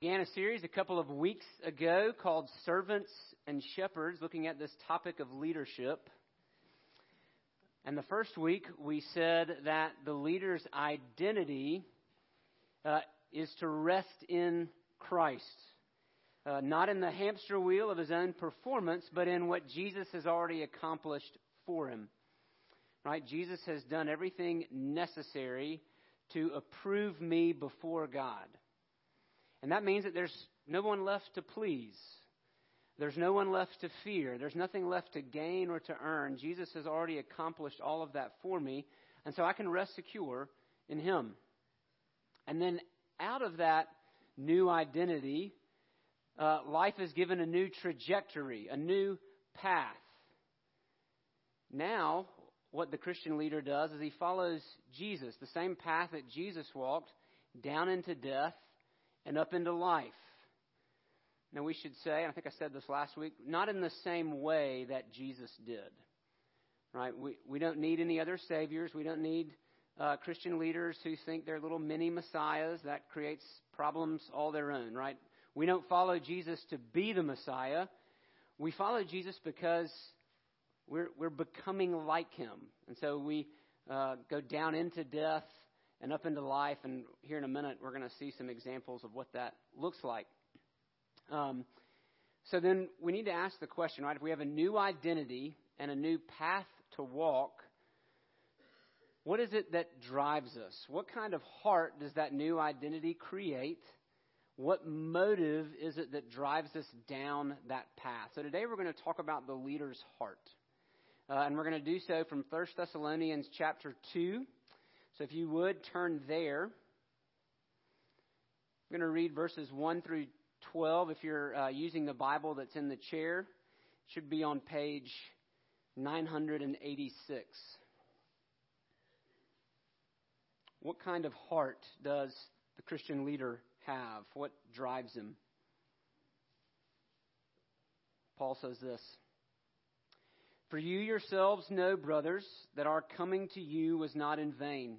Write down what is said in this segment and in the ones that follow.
began a series a couple of weeks ago called Servants and Shepherds, looking at this topic of leadership. And the first week we said that the leader's identity uh, is to rest in Christ, uh, not in the hamster wheel of his own performance, but in what Jesus has already accomplished for him. Right? Jesus has done everything necessary to approve me before God. And that means that there's no one left to please. There's no one left to fear. There's nothing left to gain or to earn. Jesus has already accomplished all of that for me, and so I can rest secure in Him. And then out of that new identity, uh, life is given a new trajectory, a new path. Now, what the Christian leader does is he follows Jesus, the same path that Jesus walked, down into death and up into life. Now, we should say, I think I said this last week, not in the same way that Jesus did. Right? We, we don't need any other saviors. We don't need uh, Christian leaders who think they're little mini messiahs. That creates problems all their own, right? We don't follow Jesus to be the Messiah. We follow Jesus because we're, we're becoming like him. And so we uh, go down into death and up into life. And here in a minute, we're going to see some examples of what that looks like. Um, so then we need to ask the question, right? If we have a new identity and a new path to walk, what is it that drives us? What kind of heart does that new identity create? What motive is it that drives us down that path? So today we're going to talk about the leader's heart. Uh, and we're going to do so from 1 Thessalonians chapter 2, so if you would turn there, I'm going to read verses 1 through 12. If you're uh, using the Bible that's in the chair, it should be on page 986. What kind of heart does the Christian leader have? What drives him? Paul says this. For you yourselves know, brothers, that our coming to you was not in vain.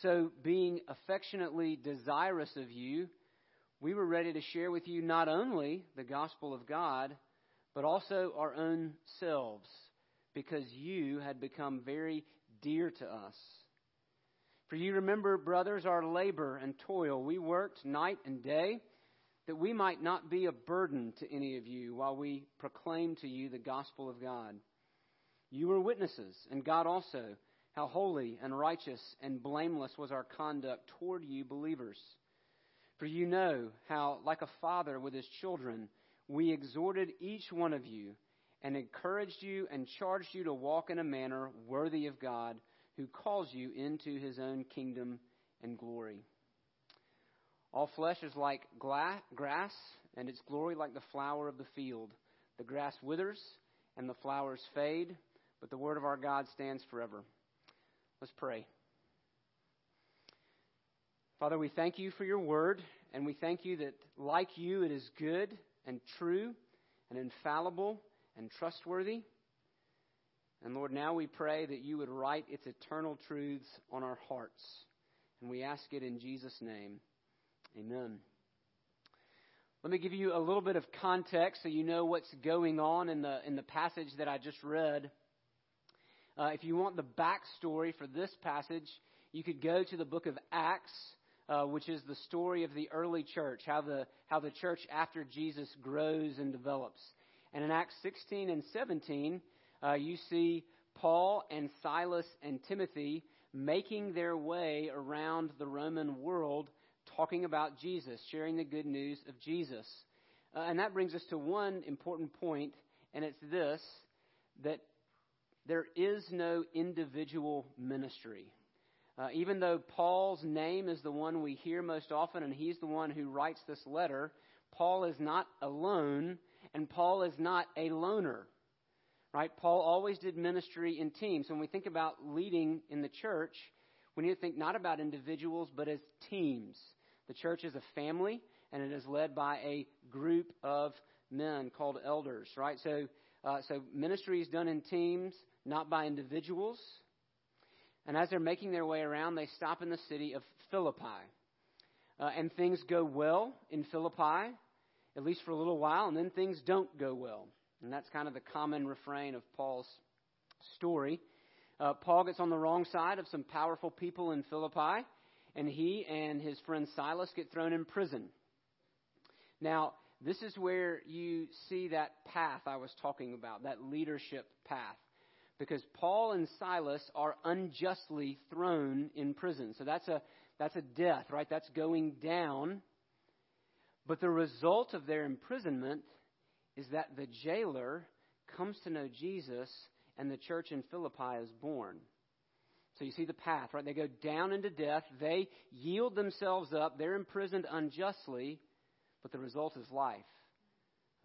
So, being affectionately desirous of you, we were ready to share with you not only the gospel of God, but also our own selves, because you had become very dear to us. For you remember, brothers, our labor and toil. We worked night and day that we might not be a burden to any of you while we proclaim to you the gospel of God. You were witnesses, and God also, how holy and righteous and blameless was our conduct toward you believers. For you know how, like a father with his children, we exhorted each one of you and encouraged you and charged you to walk in a manner worthy of God, who calls you into his own kingdom and glory. All flesh is like grass, and its glory like the flower of the field. The grass withers, and the flowers fade, but the word of our God stands forever. Let's pray. Father, we thank you for your word, and we thank you that, like you, it is good and true and infallible and trustworthy. And Lord, now we pray that you would write its eternal truths on our hearts. And we ask it in Jesus' name. Amen. Let me give you a little bit of context so you know what's going on in the, in the passage that I just read. Uh, if you want the backstory for this passage, you could go to the book of Acts, uh, which is the story of the early church, how the, how the church after Jesus grows and develops. And in Acts 16 and 17, uh, you see Paul and Silas and Timothy making their way around the Roman world talking about Jesus, sharing the good news of Jesus. Uh, and that brings us to one important point, and it's this that there is no individual ministry. Uh, even though Paul's name is the one we hear most often, and he's the one who writes this letter, Paul is not alone, and Paul is not a loner. Right? Paul always did ministry in teams. When we think about leading in the church, we need to think not about individuals, but as teams. The church is a family, and it is led by a group of men called elders, right? So, uh, so ministry is done in teams, not by individuals. And as they're making their way around, they stop in the city of Philippi. Uh, and things go well in Philippi, at least for a little while, and then things don't go well. And that's kind of the common refrain of Paul's story. Uh, Paul gets on the wrong side of some powerful people in Philippi, and he and his friend Silas get thrown in prison. Now, this is where you see that path I was talking about, that leadership path. Because Paul and Silas are unjustly thrown in prison. So that's a, that's a death, right? That's going down. But the result of their imprisonment is that the jailer comes to know Jesus and the church in Philippi is born. So you see the path, right? They go down into death. They yield themselves up. They're imprisoned unjustly, but the result is life.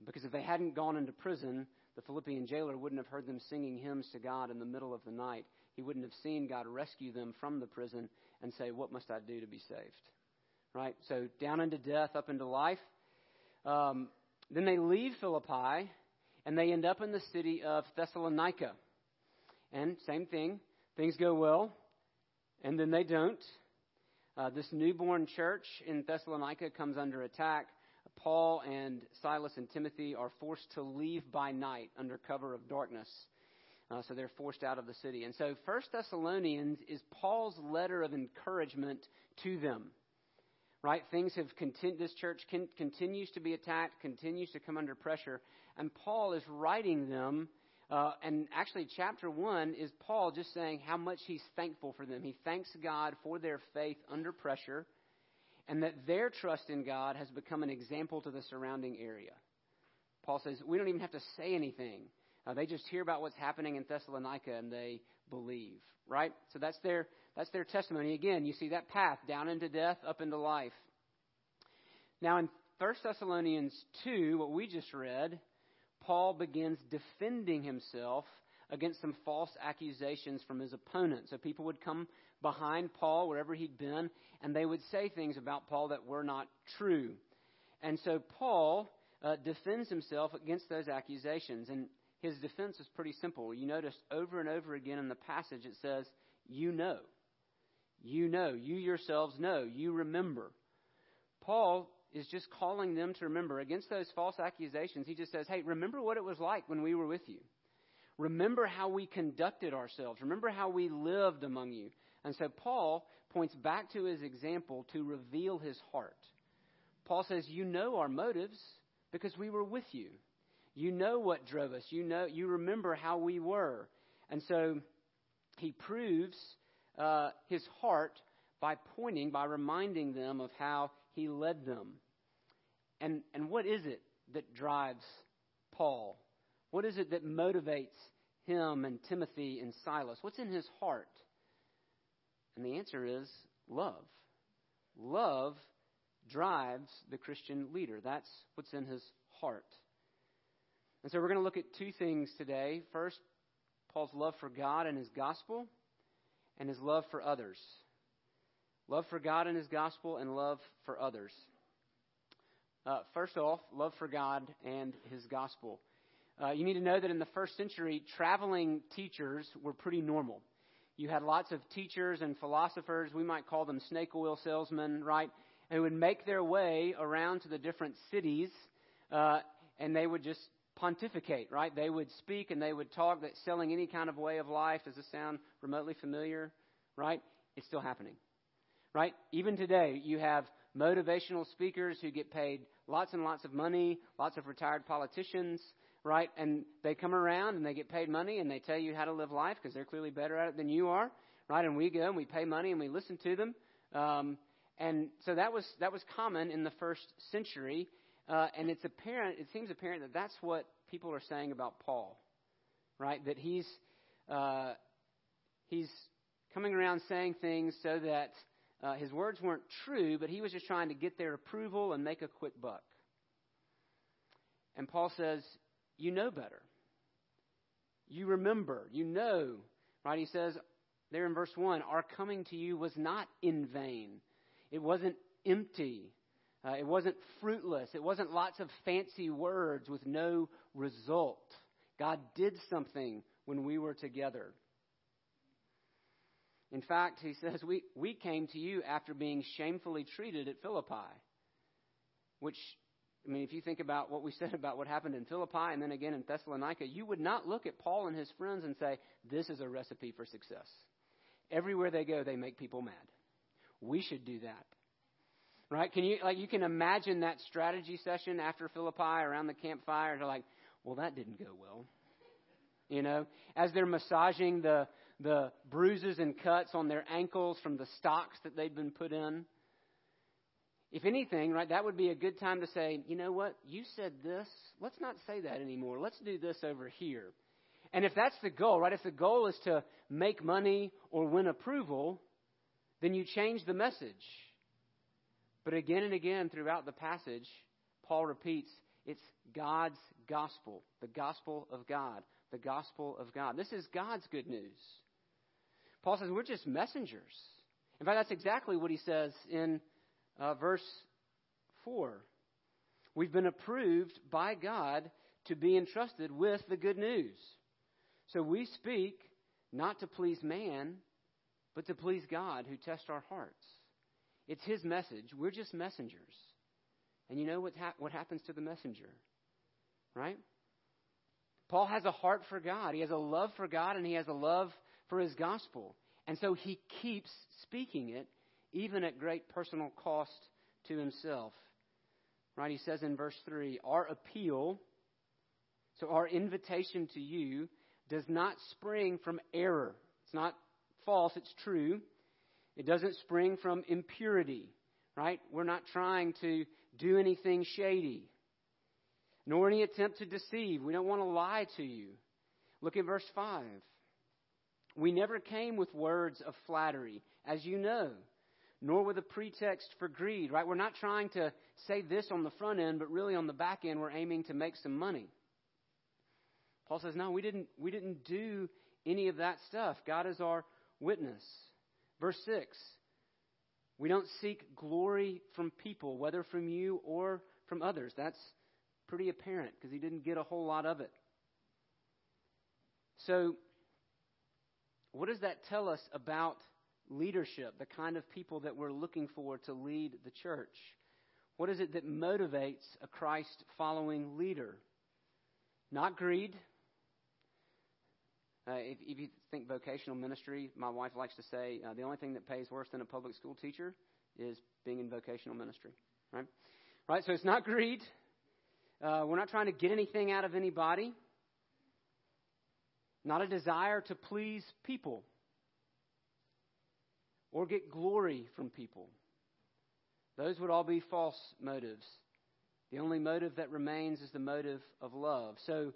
Because if they hadn't gone into prison, the Philippian jailer wouldn't have heard them singing hymns to God in the middle of the night. He wouldn't have seen God rescue them from the prison and say, What must I do to be saved? Right? So down into death, up into life. Um, then they leave Philippi and they end up in the city of Thessalonica. And same thing, things go well, and then they don't. Uh, this newborn church in Thessalonica comes under attack. Paul and Silas and Timothy are forced to leave by night under cover of darkness. Uh, so they're forced out of the city. And so First Thessalonians is Paul's letter of encouragement to them right? Things have continued, this church con- continues to be attacked, continues to come under pressure. And Paul is writing them, uh, and actually, chapter 1 is Paul just saying how much he's thankful for them. He thanks God for their faith under pressure, and that their trust in God has become an example to the surrounding area. Paul says, We don't even have to say anything. Uh, they just hear about what's happening in Thessalonica and they believe, right? So that's their that's their testimony. Again, you see that path down into death, up into life. Now, in 1 Thessalonians 2, what we just read, Paul begins defending himself against some false accusations from his opponent. So people would come behind Paul wherever he'd been, and they would say things about Paul that were not true. And so Paul uh, defends himself against those accusations. And his defense is pretty simple. You notice over and over again in the passage it says, You know. You know, you yourselves know, you remember. Paul is just calling them to remember against those false accusations. He just says, hey, remember what it was like when we were with you. Remember how we conducted ourselves. Remember how we lived among you. And so Paul points back to his example to reveal his heart. Paul says, You know our motives because we were with you. You know what drove us. You know you remember how we were. And so he proves uh, his heart by pointing, by reminding them of how he led them. And, and what is it that drives Paul? What is it that motivates him and Timothy and Silas? What's in his heart? And the answer is love. Love drives the Christian leader. That's what's in his heart. And so we're going to look at two things today. First, Paul's love for God and his gospel and his love for others. Love for God and his gospel, and love for others. Uh, first off, love for God and his gospel. Uh, you need to know that in the first century, traveling teachers were pretty normal. You had lots of teachers and philosophers, we might call them snake oil salesmen, right? Who would make their way around to the different cities, uh, and they would just pontificate, right? They would speak and they would talk that selling any kind of way of life. Does this sound remotely familiar? Right? It's still happening. Right? Even today, you have motivational speakers who get paid lots and lots of money, lots of retired politicians, right? And they come around and they get paid money and they tell you how to live life because they're clearly better at it than you are, right? And we go and we pay money and we listen to them. Um, and so that was that was common in the first century, uh, and it's apparent. It seems apparent that that's what people are saying about Paul, right? That he's uh, he's coming around saying things so that uh, his words weren't true, but he was just trying to get their approval and make a quick buck. And Paul says, You know better. You remember. You know. Right? He says there in verse 1 Our coming to you was not in vain, it wasn't empty. Uh, it wasn't fruitless. It wasn't lots of fancy words with no result. God did something when we were together. In fact, he says, we, we came to you after being shamefully treated at Philippi. Which, I mean, if you think about what we said about what happened in Philippi and then again in Thessalonica, you would not look at Paul and his friends and say, this is a recipe for success. Everywhere they go, they make people mad. We should do that. Right? Can you, like, you can imagine that strategy session after Philippi around the campfire. They're like, well, that didn't go well. You know, as they're massaging the, the bruises and cuts on their ankles from the stocks that they've been put in. If anything, right, that would be a good time to say, you know what, you said this. Let's not say that anymore. Let's do this over here. And if that's the goal, right, if the goal is to make money or win approval, then you change the message. But again and again throughout the passage, Paul repeats it's God's gospel, the gospel of God, the gospel of God. This is God's good news. Paul says we're just messengers. In fact, that's exactly what he says in uh, verse 4. We've been approved by God to be entrusted with the good news. So we speak not to please man, but to please God who tests our hearts. It's his message. We're just messengers. And you know what, ha- what happens to the messenger? Right? Paul has a heart for God. He has a love for God and he has a love for his gospel. And so he keeps speaking it, even at great personal cost to himself. Right? He says in verse 3 Our appeal, so our invitation to you, does not spring from error. It's not false, it's true. It doesn't spring from impurity, right? We're not trying to do anything shady, nor any attempt to deceive. We don't want to lie to you. Look at verse 5. We never came with words of flattery, as you know, nor with a pretext for greed, right? We're not trying to say this on the front end, but really on the back end, we're aiming to make some money. Paul says, no, we didn't, we didn't do any of that stuff. God is our witness. Verse 6 We don't seek glory from people, whether from you or from others. That's pretty apparent because he didn't get a whole lot of it. So, what does that tell us about leadership, the kind of people that we're looking for to lead the church? What is it that motivates a Christ following leader? Not greed. Uh, if, if, you think vocational ministry, my wife likes to say uh, the only thing that pays worse than a public school teacher is being in vocational ministry. Right? Right? So it's not greed. Uh, we're not trying to get anything out of anybody not a desire to please people or get glory from people. Those would all be false motives. The only motive that remains is the motive of love. So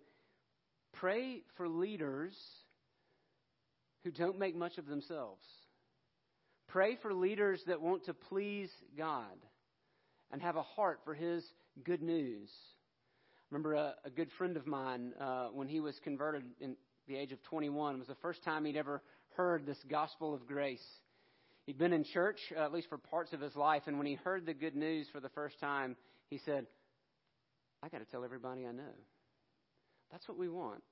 pray for leaders who don't make much of themselves. Pray for leaders that want to please God and have a heart for His good news. Remember a, a good friend of mine, uh, when he was converted in the age of 21. It was the first time he'd ever heard this gospel of grace. He'd been in church, uh, at least for parts of his life, and when he heard the good news for the first time, he said, I got to tell everybody I know. That's what we want.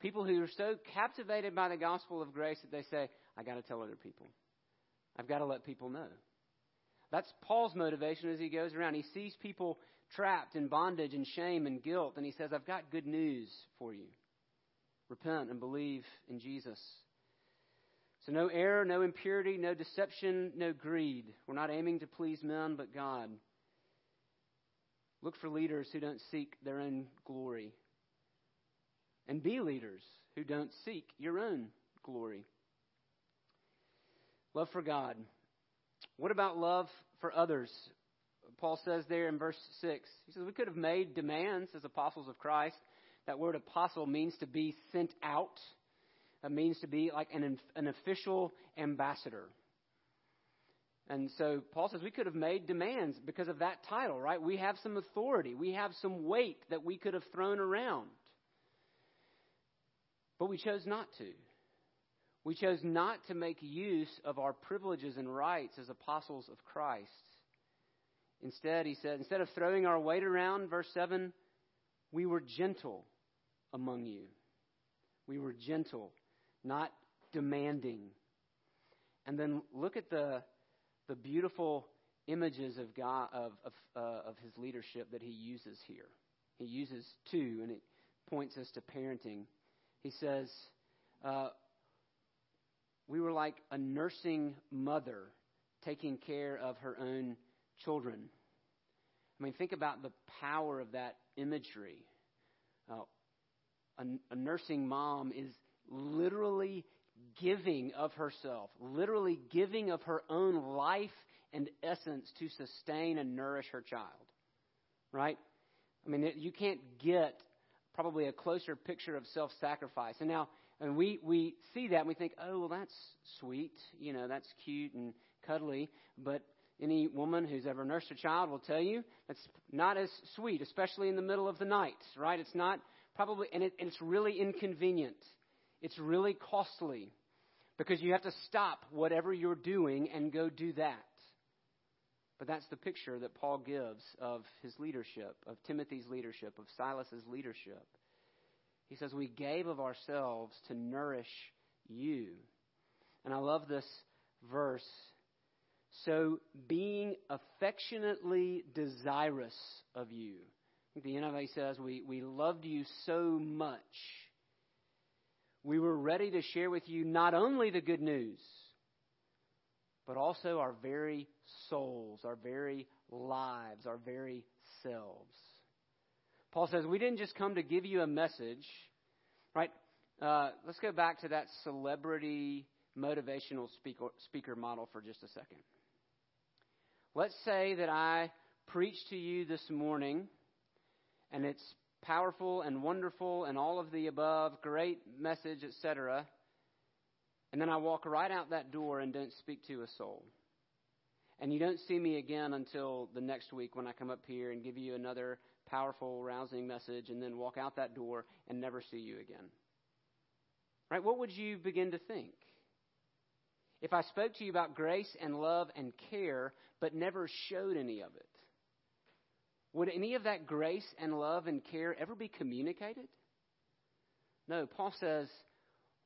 People who are so captivated by the gospel of grace that they say, I got to tell other people. I've got to let people know. That's Paul's motivation as he goes around. He sees people trapped in bondage and shame and guilt, and he says, I've got good news for you repent and believe in Jesus. So, no error, no impurity, no deception, no greed. We're not aiming to please men, but God. Look for leaders who don't seek their own glory. And be leaders who don't seek your own glory. Love for God. What about love for others? Paul says there in verse 6. He says, We could have made demands as apostles of Christ. That word apostle means to be sent out, it means to be like an, an official ambassador. And so Paul says we could have made demands because of that title, right? We have some authority, we have some weight that we could have thrown around. But we chose not to. We chose not to make use of our privileges and rights as apostles of Christ. Instead, he said, instead of throwing our weight around, verse 7, we were gentle among you. We were gentle, not demanding. And then look at the the beautiful images of God of of, uh, of His leadership that He uses here. He uses two, and it points us to parenting. He says, uh, "We were like a nursing mother taking care of her own children." I mean, think about the power of that imagery. Uh, a, a nursing mom is literally giving of herself, literally giving of her own life and essence to sustain and nourish her child. Right? I mean, you can't get probably a closer picture of self sacrifice. And now, and we, we see that and we think, oh, well, that's sweet. You know, that's cute and cuddly. But any woman who's ever nursed a child will tell you that's not as sweet, especially in the middle of the night, right? It's not probably, and, it, and it's really inconvenient. It's really costly because you have to stop whatever you're doing and go do that. But that's the picture that Paul gives of his leadership, of Timothy's leadership, of Silas's leadership. He says, We gave of ourselves to nourish you. And I love this verse. So, being affectionately desirous of you. The NIV says, we, we loved you so much we were ready to share with you not only the good news, but also our very souls, our very lives, our very selves. Paul says, We didn't just come to give you a message, right? Uh, let's go back to that celebrity motivational speaker, speaker model for just a second. Let's say that I preach to you this morning, and it's powerful and wonderful and all of the above, great message, etc. And then I walk right out that door and don't speak to a soul. And you don't see me again until the next week when I come up here and give you another powerful, rousing message and then walk out that door and never see you again. Right? What would you begin to think? If I spoke to you about grace and love and care, but never showed any of it, would any of that grace and love and care ever be communicated? No, Paul says,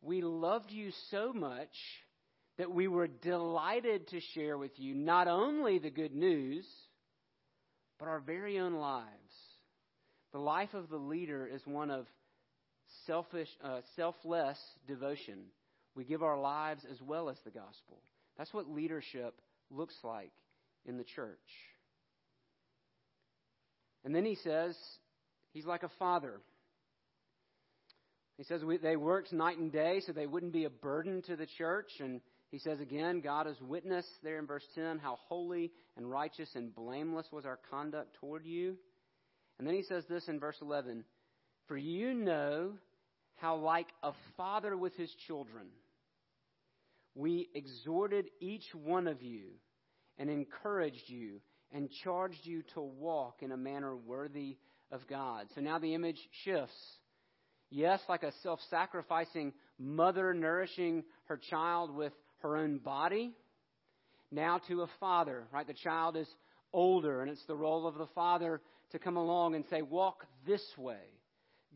We loved you so much that we were delighted to share with you not only the good news, but our very own lives. The life of the leader is one of selfish, uh, selfless devotion. We give our lives as well as the gospel. That's what leadership looks like in the church. And then he says, he's like a father. He says we, they worked night and day so they wouldn't be a burden to the church. And he says again, God is witness there in verse 10 how holy and righteous and blameless was our conduct toward you. And then he says this in verse 11 For you know how, like a father with his children, we exhorted each one of you and encouraged you and charged you to walk in a manner worthy of God. So now the image shifts. Yes, like a self sacrificing mother nourishing her child with her own body. Now to a father, right? The child is older, and it's the role of the father to come along and say, Walk this way,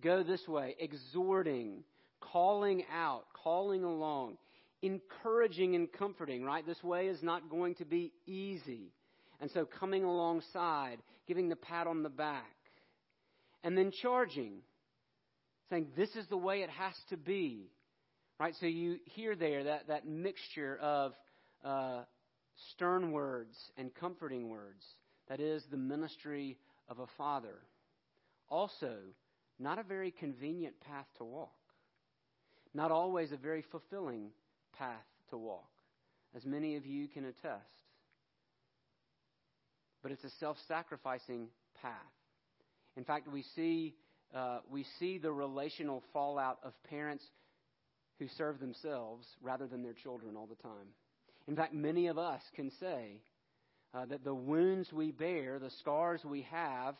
go this way, exhorting, calling out, calling along, encouraging and comforting, right? This way is not going to be easy. And so coming alongside, giving the pat on the back, and then charging, saying, This is the way it has to be. Right? So you hear there that, that mixture of uh, stern words and comforting words. That is the ministry of a father. Also, not a very convenient path to walk. Not always a very fulfilling path to walk, as many of you can attest. But it's a self sacrificing path. In fact, we see, uh, we see the relational fallout of parents who serve themselves rather than their children all the time. In fact, many of us can say uh, that the wounds we bear, the scars we have,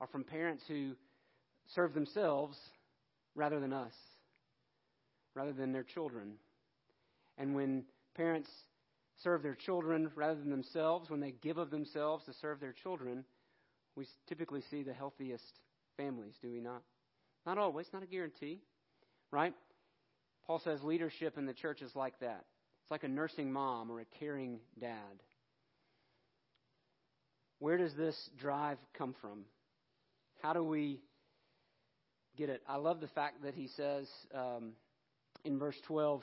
are from parents who serve themselves rather than us, rather than their children. And when parents serve their children rather than themselves, when they give of themselves to serve their children, we typically see the healthiest families, do we not? Not always, not a guarantee, right? Paul says leadership in the church is like that. It's like a nursing mom or a caring dad. Where does this drive come from? How do we get it? I love the fact that he says um, in verse 12,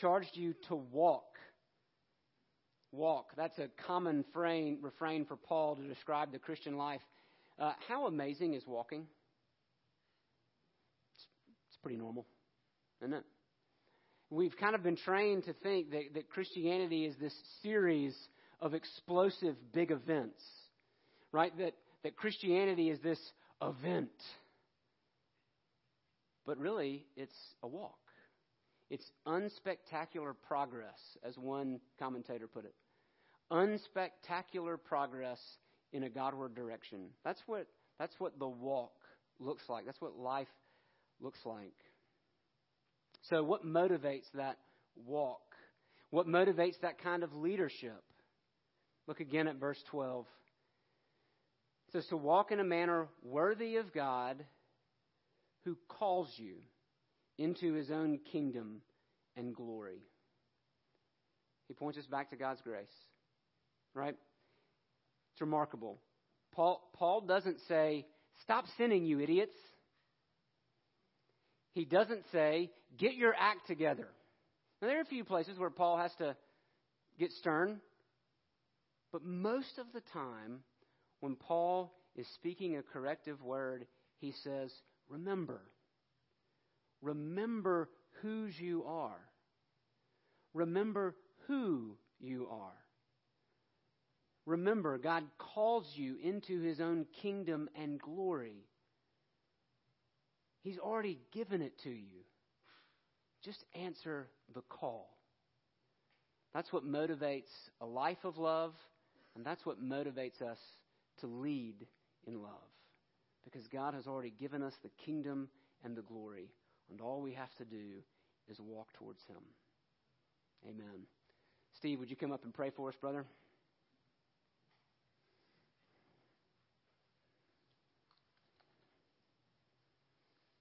charged you to walk. Walk. That's a common frame, refrain for Paul to describe the Christian life. Uh, how amazing is walking? It's, it's pretty normal, isn't it? We've kind of been trained to think that, that Christianity is this series of explosive big events, right? That, that Christianity is this event. But really, it's a walk. It's unspectacular progress, as one commentator put it. Unspectacular progress in a Godward direction. That's what, that's what the walk looks like. That's what life looks like. So, what motivates that walk? What motivates that kind of leadership? Look again at verse 12. It says, To walk in a manner worthy of God who calls you into his own kingdom and glory. He points us back to God's grace. Right? It's remarkable. Paul, Paul doesn't say, Stop sinning, you idiots. He doesn't say, get your act together. Now, there are a few places where Paul has to get stern, but most of the time, when Paul is speaking a corrective word, he says, remember. Remember whose you are. Remember who you are. Remember, God calls you into his own kingdom and glory. He's already given it to you. Just answer the call. That's what motivates a life of love, and that's what motivates us to lead in love. Because God has already given us the kingdom and the glory, and all we have to do is walk towards Him. Amen. Steve, would you come up and pray for us, brother?